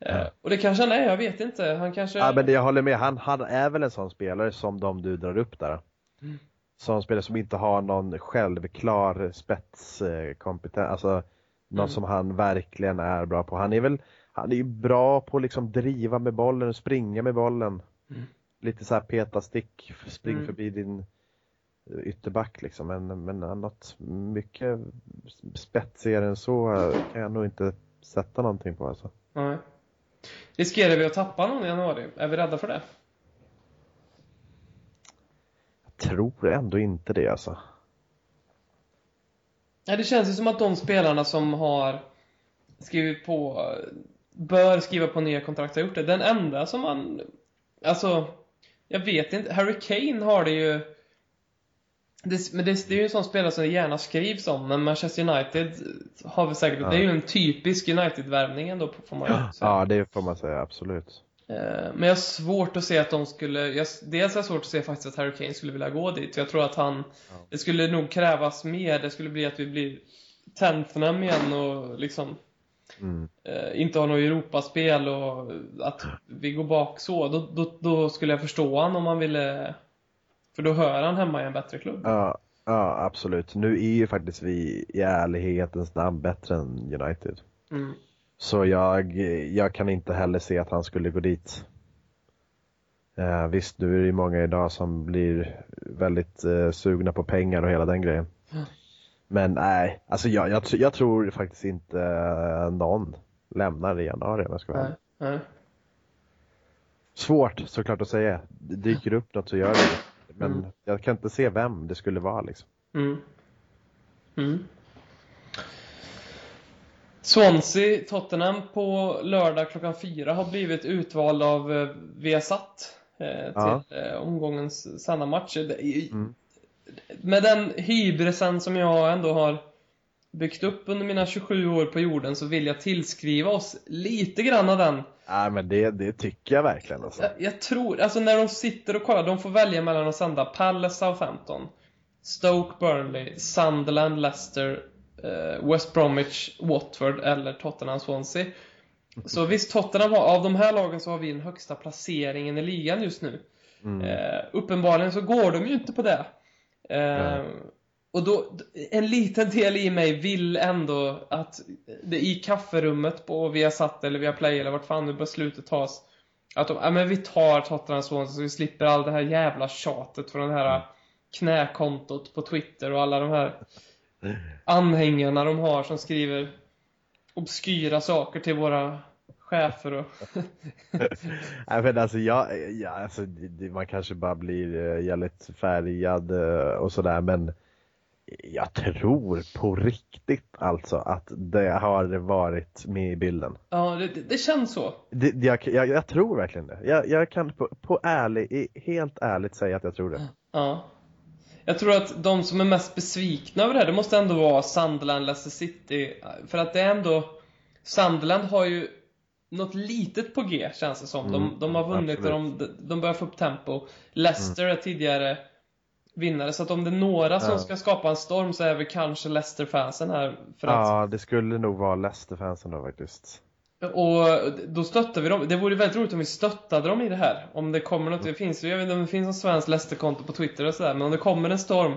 Eh, och det kanske han är, jag vet inte. Han kanske... Ja men jag håller med, han, han är väl en sån spelare som de du drar upp där. Mm. Sån spelare som inte har någon självklar spetskompetens, alltså någon Mm. som han verkligen är bra på. Han är väl, han är ju bra på att liksom driva med bollen och springa med bollen. Mm. Lite så här peta stick, spring Mm. förbi din ytterback liksom. Men, men något mycket spetsigare än så kan jag nog inte sätta någonting på alltså. Nej. Riskerar vi att tappa någon i januari? Är vi rädda för det? jag tror ändå inte det alltså. Ja, det känns ju som att de spelarna som har skrivit på, bör skriva på nya kontrakt har gjort det. Den enda som man, alltså, jag vet inte, Harry Kane har det ju det, men det, det är ju en sån spelare som det gärna skrivs om, men Manchester United har väl säkert, Ja. det är ju en typisk United-värvning ändå, får man ju säga. Ja, det får man säga, absolut. Eh, Men jag har svårt att se att de skulle, jag, dels har jag svårt att se faktiskt att Harry Kane skulle vilja gå dit. För jag tror att han, det skulle nog krävas mer. Det skulle bli att vi blir Tottenham igen och liksom Mm. eh, inte har något Europaspel och att vi går bak så. Då, då, då skulle jag förstå han om han ville, för då hör han hemma i en bättre klubb. Ja, ja, absolut. Nu är ju faktiskt vi i ärlighetens namn bättre än United. Mm. Så jag, jag kan inte heller se att han skulle gå dit. Eh, visst, nu är det ju många idag som blir väldigt eh, sugna på pengar och hela den grejen. Ja. Men nej, alltså jag, jag, jag tror faktiskt inte eh, någon lämnar i januari om jag ska vara Nej, nej. Svårt såklart att säga. Det dyker upp något så gör det. Men Mm. jag kan inte se vem det skulle vara liksom. Mm. Mm. Swansea, Tottenham på lördag klockan fyra har blivit utvald av eh, Viasat eh, till Ja. omgångens sanna är- Mm. Med den hybrisen som jag ändå har byggt upp under mina 27 år på jorden så vill jag tillskriva oss lite grann av den. Nej men det, det tycker jag verkligen alltså. Jag, jag tror, alltså när de sitter och kollar, de får välja mellan att sända Palace Southampton, Stoke Burnley, Sunderland Leicester, eh, West Bromwich Watford eller Tottenham Swansea. Så visst, Tottenham har, av de här lagen så har vi den högsta placeringen i ligan just nu. Mm. Eh, uppenbarligen så går de ju inte på det. Eh, Nej. och då, en liten del i mig vill ändå att det i kafferummet på Viasat eller Viaplay eller vart fan nu beslutet tas att de, ja men vi tar Tottenham Swansea så vi slipper all det här jävla tjatet från det här knäkontot på Twitter och alla de här anhängarna de har som skriver obskyra saker till våra chefer och Nej men alltså jag, ja, alltså man kanske bara blir uh, jävligt färgad eh, och sådär men jag tror på riktigt alltså att det har varit med i bilden. Ja, det, det, känns så. Det, jag, jag, jag tror verkligen det. Jag, jag kan på, på ärlig, helt ärligt säga att jag tror det. Ja. Jag tror att de som är mest besvikna över det här, det måste ändå vara Sunderland, Leicester City. För att det är ändå... Sunderland har ju något litet på G, känns det som. De, Mm, de har vunnit och de, de börjar få upp tempo. Leicester är tidigare vinnare, så att om det är några som Ja. ska skapa en storm så är vi kanske Leicester-fansen här. För att, Ja, det skulle nog vara Leicester-fansen då faktiskt. Och då stöttar vi dem. Det vore väldigt roligt om vi stöttade dem i det här. Om det kommer något, det finns jag vet inte om det finns någon svensk Leicester-konto på Twitter och sådär, men om det kommer en storm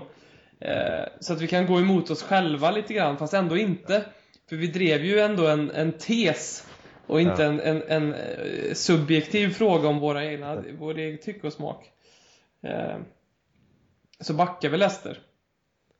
eh, så att vi kan gå emot oss själva lite grann, fast ändå inte. För vi drev ju ändå en, en tes och inte Ja. en, en, en eh, subjektiv fråga om våra egna, vår egen tycke och smak. Eh, så backar vi Leicester,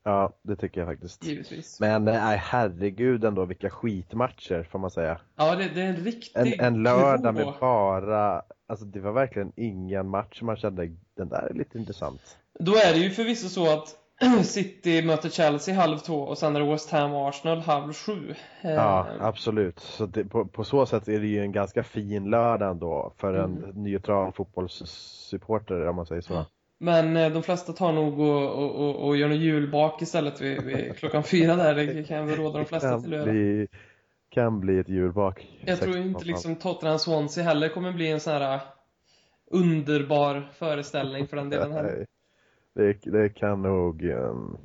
Ja, det tycker jag faktiskt. givetvis. Men nej, herregud ändå vilka skitmatcher får man säga. Ja, det, det är en riktig En, en lördag med bara, alltså det var verkligen ingen match man kände, den där är lite intressant. Då är det ju förvisso så att City möter Chelsea halv två och sen är det West Ham och Arsenal halv sju. Eh, Ja, absolut. Så det, på, på så sätt är det ju en ganska fin lördag ändå för en Mm. neutral fotbollssupporter om man säger så. Men eh, de flesta tar nog och, och, och, och gör någon julbak istället vid, vid klockan fyra där. Det kan väl råda de flesta till att göra. kan bli ett julbak. Jag tror inte liksom Tottenham Swansea heller kommer bli en sån här eh, underbar föreställning för den delen heller. Det, det kan nog um,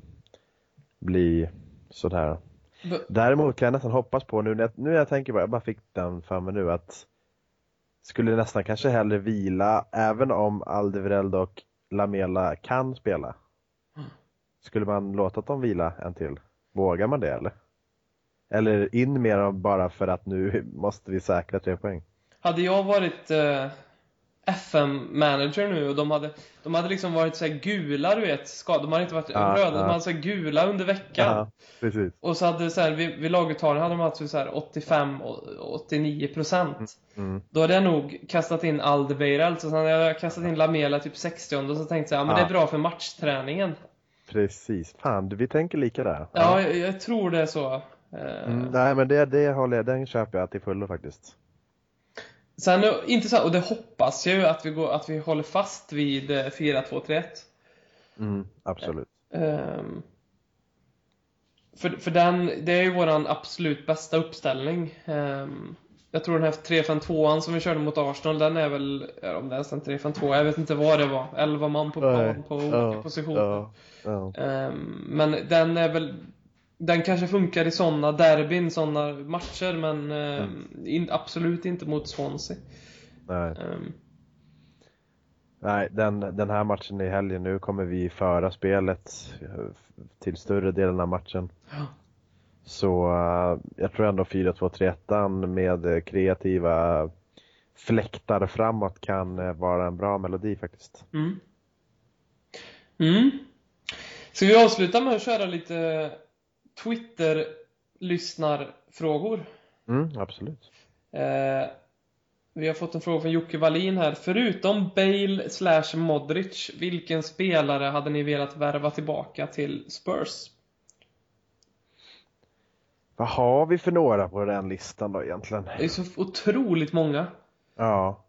bli sådär. B- Däremot kan jag nästan hoppas på nu när jag, nu när jag tänker bara, jag bara fick den för mig nu att skulle nästan kanske hellre vila även om Alderweireld och Lamela kan spela. Skulle man låta dem vila en till? Vågar man det eller? Eller in med dem bara för att nu måste vi säkra tre poäng? Hade jag varit eh, FM-manager nu och de hade, de hade liksom varit så här gula, du vet. Ska, de hade inte varit Ja, röda, de ja. hade så här gula under veckan. Ja, precis. Och så hade så här, vid, vid laguttagningen hade de haft så här 85 och 89 procent. Mm. Då hade jag nog kastat in Aldebeireld, så sen hade jag kastat in Lamela typ 60 och så tänkte jag, ja men det Ja. är bra för matchträningen. Precis. Fan, vi tänker lika där. Ja, jag, jag tror det är så. Eh, Mm, nej, men det, det håller jag, den köper jag till fullo faktiskt. Sen det intressant, och det hoppas jag ju att vi, går, att vi håller fast vid eh, 4-2-3-1. Mm, absolut. Ehm, för, för den, det är ju våran absolut bästa uppställning. Ehm, jag tror den här 3-5-2an som vi körde mot Arsenal, den är väl, om det är en 3-5-2, jag vet inte vad det var. 11 man på plan på olika ja, positioner. Ja, ja. Ehm, men den är väl, den kanske funkar i sådana derbyn, sådana matcher, men ehm, in, absolut inte mot Swansea. Nej. Ehm, Nej, den, den här matchen i helgen, nu kommer vi föra spelet eh, till större delen av matchen. Ja. Så eh, jag tror ändå 4-2-3-1 med eh, kreativa fläktar framåt kan eh, vara en bra melodi faktiskt. Mm. Mm. Ska vi avsluta med att köra lite Twitter-lyssnarfrågor? Mm, absolut. Eh, vi har fått en fråga från Jocke Wallin här. Förutom Bale slash Modric, vilken spelare hade ni velat värva tillbaka till Spurs? Vad har vi för några på den listan då egentligen? Det är så otroligt många. Ja.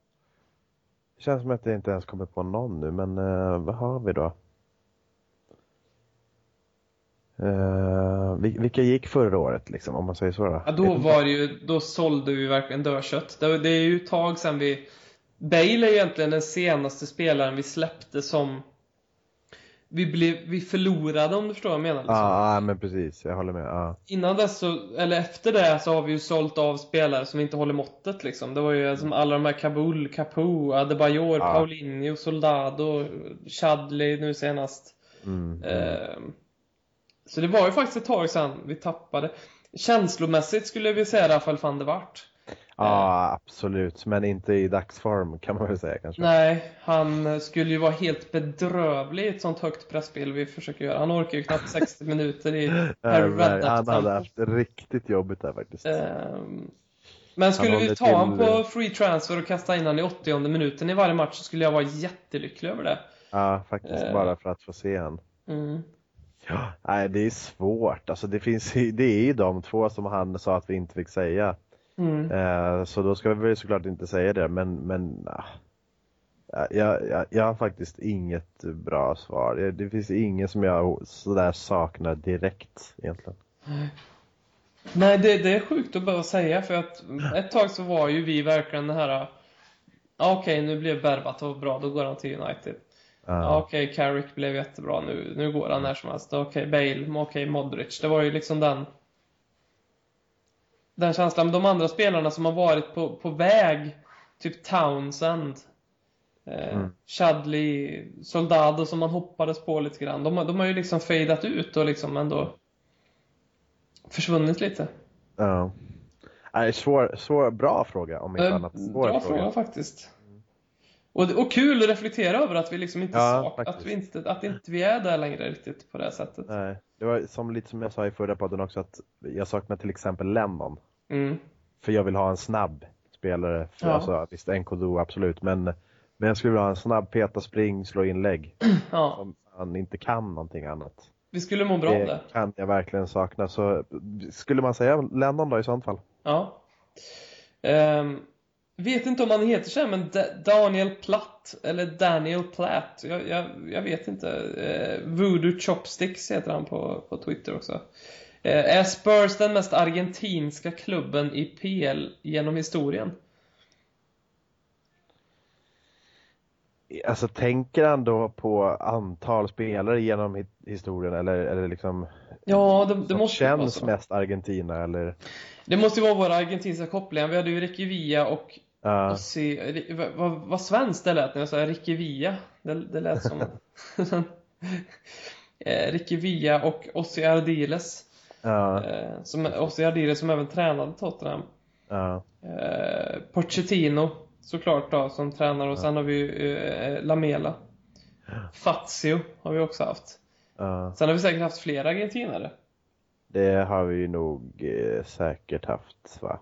Det känns som att jag inte ens kommer på någon nu, men eh, vad har vi då? Vil- vilka gick förra året liksom, om man säger så då? Ja, då var det ju, då sålde vi verkligen dödkött. Det, det är ju ett tag sedan vi... Bale är egentligen den senaste spelaren vi släppte som... Vi, blev, vi förlorade om du förstår vad jag menar. Liksom. Ja, ah, men precis. Jag håller med. Ja. Innan dess så, eller efter det så har vi ju sålt av spelare som inte håller måttet liksom. Det var ju som alla de här Kabul, Capu, Adebayor, Ja. Paulinho, Soldado, Chadley nu senast. Mm. Ehm, så det var ju faktiskt ett tag sedan vi tappade. Känslomässigt skulle vilja säga i alla fall van der Wart. Ja, absolut. Men inte i dagsform kan man väl säga kanske. Nej, han skulle ju vara helt bedrövlig i ett sånt högt pressspel vi försöker göra. Han orkar ju knappt 60 minuter i Harry nej, han hade haft riktigt jobbigt där faktiskt. Ehm, Men skulle vi ta till- honom på free transfer och kasta in honom i 80 minuten i varje match så skulle jag vara jättelycklig över det. Ja, faktiskt. Eh. Bara för att få se han. Mm. Ja, nej, det är svårt. Alltså, det, finns, det är ju de två som han sa att vi inte fick säga. Mm. Eh, så då ska vi väl såklart inte säga det, men, men ah. jag, jag, jag har faktiskt inget bra svar. Det- Det finns ingen som jag sådär saknar direkt egentligen. Nej, det, det är sjukt att behöva säga för att ett tag så var ju vi verkligen den här Ja okej, nu blev Berbatov bra, då går han till United. Ja Ja, okej, Carrick blev jättebra nu, nu går han när som helst. Okej, Bale, okej, Modric. Det var ju liksom den den känslan. Men de andra spelarna som har varit på, på väg, typ Townsend, eh, Mm. Chadley, Soldado som man hoppades på lite grann. De, de har ju liksom fadat ut och liksom ändå försvunnit lite. ja. Nej, svår, svår, bra fråga om inte Eh, annat. Svår Bra fråga faktiskt. Och, och kul att reflektera över att vi liksom inte Ja, sak, att vi inte, att inte vi är där längre riktigt på det sättet. Nej, det var som lite som jag sa i förra podden också att jag saknar till exempel Lennon. Mm. För jag vill ha en snabb spelare. För Ja. alltså, visst, Nkodu absolut, men, men jag skulle vilja ha en snabb peta, spring, slå inlägg. Ja, Om han inte kan någonting annat. vi skulle må bra av det det. kan jag verkligen sakna. Så skulle man säga Lennon då i sånt fall? Ja. Ehm, vet inte om han heter så här, men Da- Daniel Platt, eller Daniel Platt, jag, jag, jag vet inte. Uh, Voodoo Chopsticks heter han på, på Twitter också. Eh, är Spurs den mest argentinska klubben i PL genom historien? Alltså tänker han då på antal spelare genom hi- historien eller, eller liksom Ja, det, det måste ju vara känns så. mest Argentina eller? Det måste ju vara våra argentinska kopplingar. Vi hade ju Ricky Villa och Ossi... Ri- Vad, vad, svenskt det lät när jag sa Ricky Villa. Det, det lät som... eh, Ricky Villa och Ossi Ardiles. Eh, som, Ossi Ardiles som även tränade Tottenham. Eh, Pochettino såklart då, som tränare. Och sen har vi ju Lamela. Fazio har vi också haft. Sen har vi säkert haft fler argentinare. det har vi nog säkert haft va?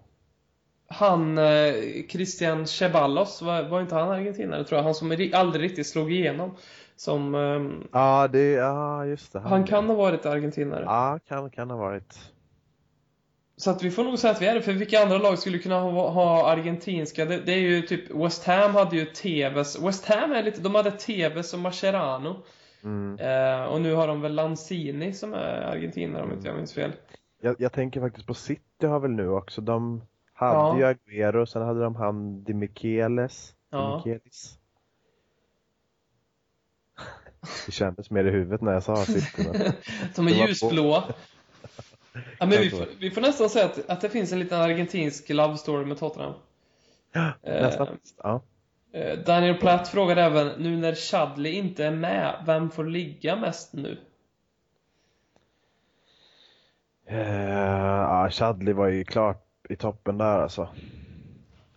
Han, eh, Christian Ceballos, var, var inte han argentinare tror jag? Han som ri- aldrig riktigt slog igenom. Som, ehm, Ja, det, ja just det. han kan ha varit argentinare. Ja, kan, kan ha varit. Så att vi får nog säga att vi är det, för vilka andra lag skulle kunna ha, ha argentinska? Det, det är ju typ, West Ham hade ju Tevez. West Ham är lite, de hade Tevez och Mascherano. Mm. Eh, och nu har de väl Lanzini som är argentinare om inte jag minns fel. Jag, jag tänker faktiskt på City har väl nu också. De hade Ja. ju Agüero, sen hade de han Di Michelis. Di Ja. Michelis. Det kändes mer i huvudet när jag sa. Men... De är ljusblåa. Ja, men vi, får, vi får nästan säga att, att det finns en liten argentinsk love story med Tottenham. Eh, Nästan. Ja. Eh, Daniel Platt frågar även, nu när Chadley inte är med, vem får ligga mest nu? Eh, ja, Chadley var ju klart i toppen där alltså.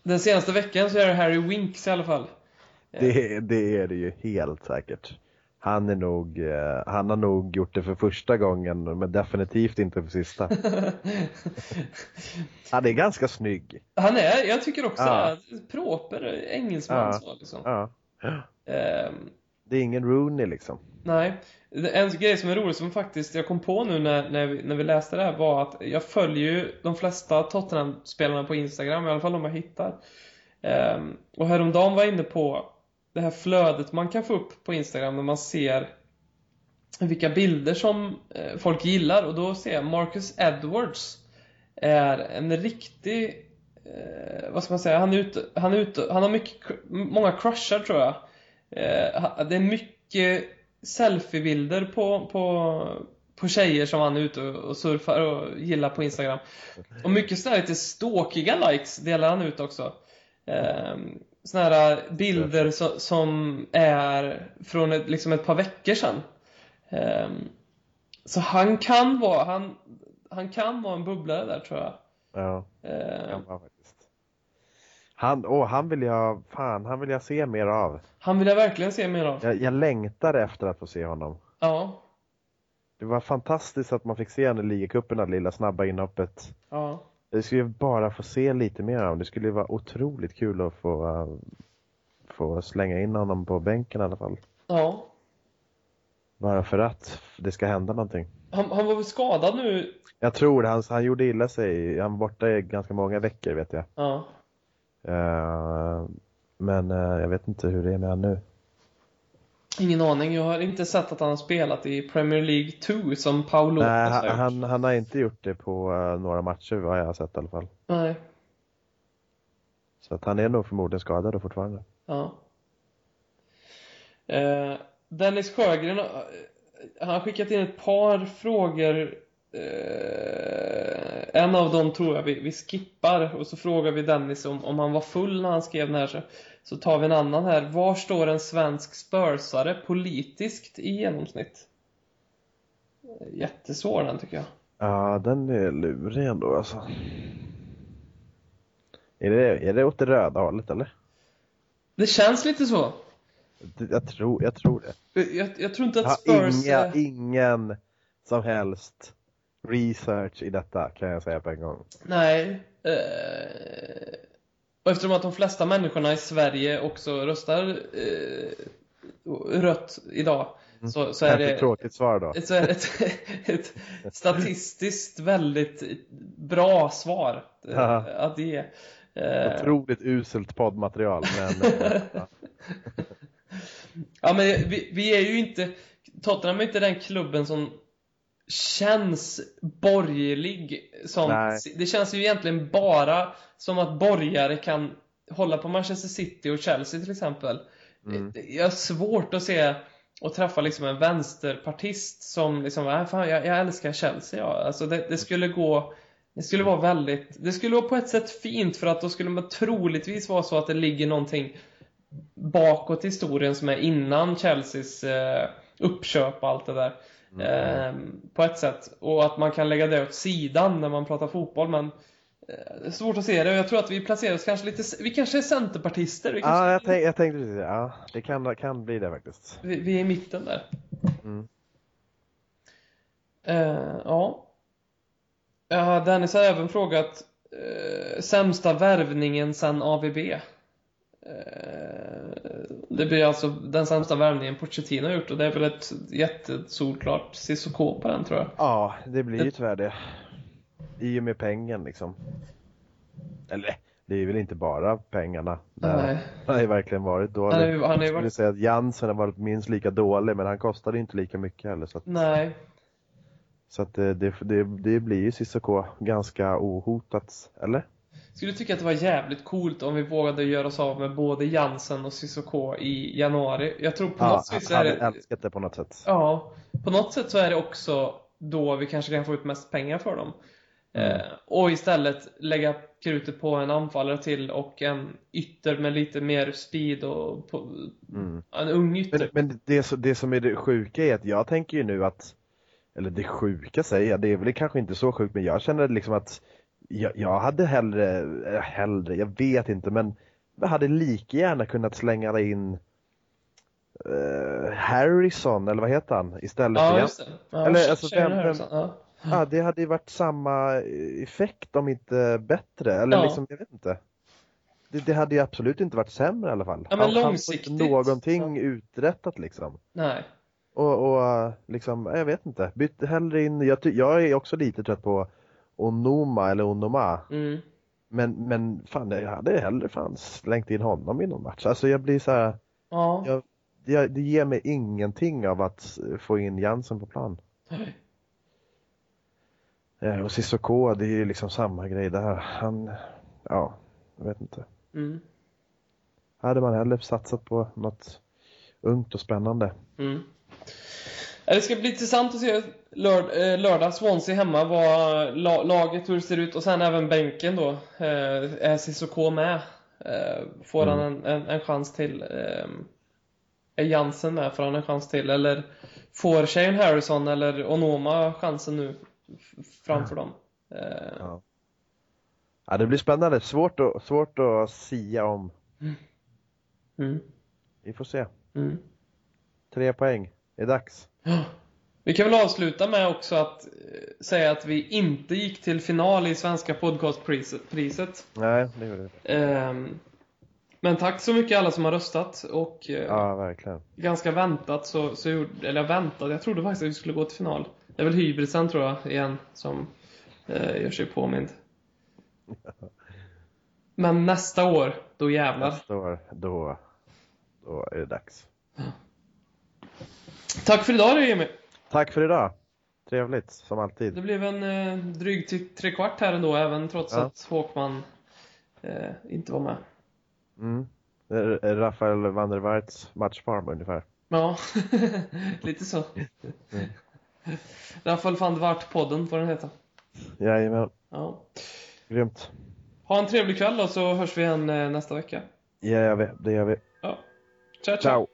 Den senaste veckan så är det Harry Winks i alla fall. Det, det är det ju helt säkert. Han är nog, eh, han har nog gjort det för första gången men definitivt inte för sista. Han är ganska snygg. Han är, jag tycker också Ja. proper engelsman Ja. så liksom. Ja. Ehm, Det är ingen Rooney liksom. nej. En grej som är rolig som faktiskt jag kom på nu när, när, vi, när vi läste det här var att jag följer ju de flesta Tottenham-spelarna på Instagram, i alla fall de jag hittar. Um, och häromdagen var jag inne på det här flödet man kan få upp på Instagram när man ser vilka bilder som eh, folk gillar och då ser jag Marcus Edwards är en riktig eh, vad ska man säga, han är ute, han är ute, han har mycket, många crushar tror jag. Eh, det är mycket selfiebilder på, på, på tjejer som han är ute och surfar och gillar på Instagram. Och mycket sådär lite ståkiga likes delar han ut också. Eh, såna här bilder som, som är från ett, liksom ett par veckor sedan. Eh, så han kan vara, han, han kan vara en bubblare där tror jag. Ja, Eh. Han, åh, han vill jag, fan, han vill jag se mer av. han vill jag verkligen se mer av. Jag, jag längtar efter att få se honom. Ja. Det var fantastiskt att man fick se honom i ligacupen, det lilla snabba inhoppet. Ja. Det skulle bara få se lite mer av. Det skulle vara otroligt kul att få, uh, få slänga in honom på bänken i alla fall. Ja. Bara för att det ska hända någonting. Han, han var väl skadad nu? Jag tror det, han, han gjorde illa sig. Han var borta i ganska många veckor vet jag. Ja. Eh, men eh, jag vet inte hur det är med han nu. Ingen aning. Jag har inte sett att han har spelat i Premier League 2 som Lopez Nej, har han, han, han har inte gjort det på eh, några matcher vad jag har sett i alla fall. Nej. Så att han är nog förmodligen skadad fortfarande. Ja. Eh, Dennis Sjögren, han har skickat in ett par frågor. Eh, en av dem tror jag vi, vi skippar och så frågar vi Dennis om, om han var full när han skrev den här. Så, så tar vi en annan här. Var står en svensk spursare politiskt i genomsnitt? Eh, Jättesvår den tycker jag. Ja, den är lurig ändå alltså. Är det, är det åt det röda hållet eller? Det känns lite så. Jag tror, jag tror det. Jag, jag tror inte att Spurs inga, är... ingen som helst research i detta kan jag säga på en gång. Nej. Eh, och eftersom att de flesta människorna i Sverige också röstar eh, rött idag så, så är Kanske ett det tråkigt svar då. så är det ett, ett statistiskt väldigt bra svar eh, att ge. Eh, Otroligt uselt poddmaterial men eh, ja. Ja men vi, vi är ju inte Tottenham är inte den klubben som känns borgerlig som, Nej. Det känns ju egentligen bara som att borgare kan hålla på Manchester City och Chelsea till exempel Mm. Jag har svårt att se och träffa liksom en vänsterpartist som liksom, äh, fan, jag, jag älskar Chelsea ja. Alltså det, det skulle gå det skulle vara väldigt, det skulle vara på ett sätt fint för att då skulle man troligtvis vara så att det ligger någonting bakåt i historien som är innan Chelseas eh, uppköp och allt det där. Eh, på ett sätt. Och att man kan lägga det åt sidan när man pratar fotboll men Eh, Det är svårt att se det och jag tror att vi placerar oss kanske lite, vi kanske är centerpartister. Vi, kanske, Ja, jag, tänk, jag tänkte precis det. Ja, det kan, kan bli det faktiskt. vi, vi är i mitten där. Mm. Eh, ja. Dennis har även frågat eh, sämsta värvningen sen AVB. Eh, det blir alltså den sämsta värvningen Pochettino har gjort och det är väl ett jättesolklart Cissoko på den tror jag. Ja, det blir ju tyvärr det. I och med pengen liksom. Eller, det är väl inte bara pengarna. Nej. har ju verkligen varit dåligt. Han är ju- han är Jag skulle varit- säga att Jansen har varit minst lika dålig, men han kostade inte lika mycket heller. Så att, Nej. så att det, det, det, det blir ju Cissoko ganska ohotat, eller? Skulle tycka att det var jävligt coolt om vi vågade göra oss av med både Jansen och Cissoko i januari. Jag tror på Ja, något vis han är det... älskat det på något sätt. Ja, på något sätt så är det också då vi kanske kan få ut mest pengar för dem. Eh, och istället lägga krutet på en anfallare till och en ytter med lite mer speed och på, Mm. en ung ytter. Men, men det, så- det som är det sjuka är att jag tänker ju nu att, eller det sjuka säger jag, det är väl kanske inte så sjukt, men jag känner liksom att jag, jag hade hellre, eh, hellre, jag vet inte, men jag hade lika gärna kunnat slänga in eh, Harrison, eller vad heter han, istället ja, för just det. Ja, Eller, alltså, vem- Harrison, ja. Ja, det hade ju varit samma effekt om inte bättre, eller Ja. liksom, jag vet inte. Det, det hade ju absolut inte varit sämre i alla fall. Ja, men Han- han får långsiktigt. inte någonting uträttat liksom. Nej. Och, och liksom, jag vet inte. Byt hellre in, jag, jag är också lite trött på Onoma eller Onoma. Mm. Men, men fan, jag hade hellre fan slängt in honom i någon match. Alltså jag blir så här, Ja. jag, det, det ger mig ingenting av att få in Jansen på plan. Nej. Eh, Och Cissoko, det är ju liksom samma grej där. Han, ja, jag vet inte. Mm. Hade man hellre satsat på något ungt och spännande. Mm. Ja, Det ska bli intressant att se lörd, eh, lördag, Swansea hemma, vad la, laget, hur det ser ut och sen även bänken då. Eh, är Cissoko med? Eh, får han en, en, en chans till? Eh, är Jansen med? Får han en chans till? Eller får Shane Harrison eller Onoma chansen nu framför dem? Eh, Ja. Ja, det blir spännande. Svårt att, svårt att sia om. mm, Vi får se. mm. Tre poäng. Det är dags. Vi kan väl avsluta med också att eh, säga att vi inte gick till final i Svenska podcastpriset. Nej, det gjorde det. Ehm, Men tack så mycket alla som har röstat och eh, Ja, verkligen. ganska väntat så, så gjorde, eller jag väntade, jag trodde faktiskt att vi skulle gå till final. Det är väl hybrisen tror jag igen som eh, gör sig påmind. Men nästa år, då jävlar. Nästa år, då, då är det dags. Tack för idag då Jimmy. Tack för idag. Trevligt, som Det alltid. blev en eh, dryg till tre kvart här ändå, även trots Ja. att Håkman eh, inte var med. Mm. Det är Rafael van der Waerts matchform ungefär. Ja, lite så. Mm. Rafael van der Wart-podden får den heta. Jajamän, Ja. grymt. Ha en trevlig kväll och så hörs vi igen eh, nästa vecka. Ja, det gör vi. Ja. Ciao, ciao. Ciao!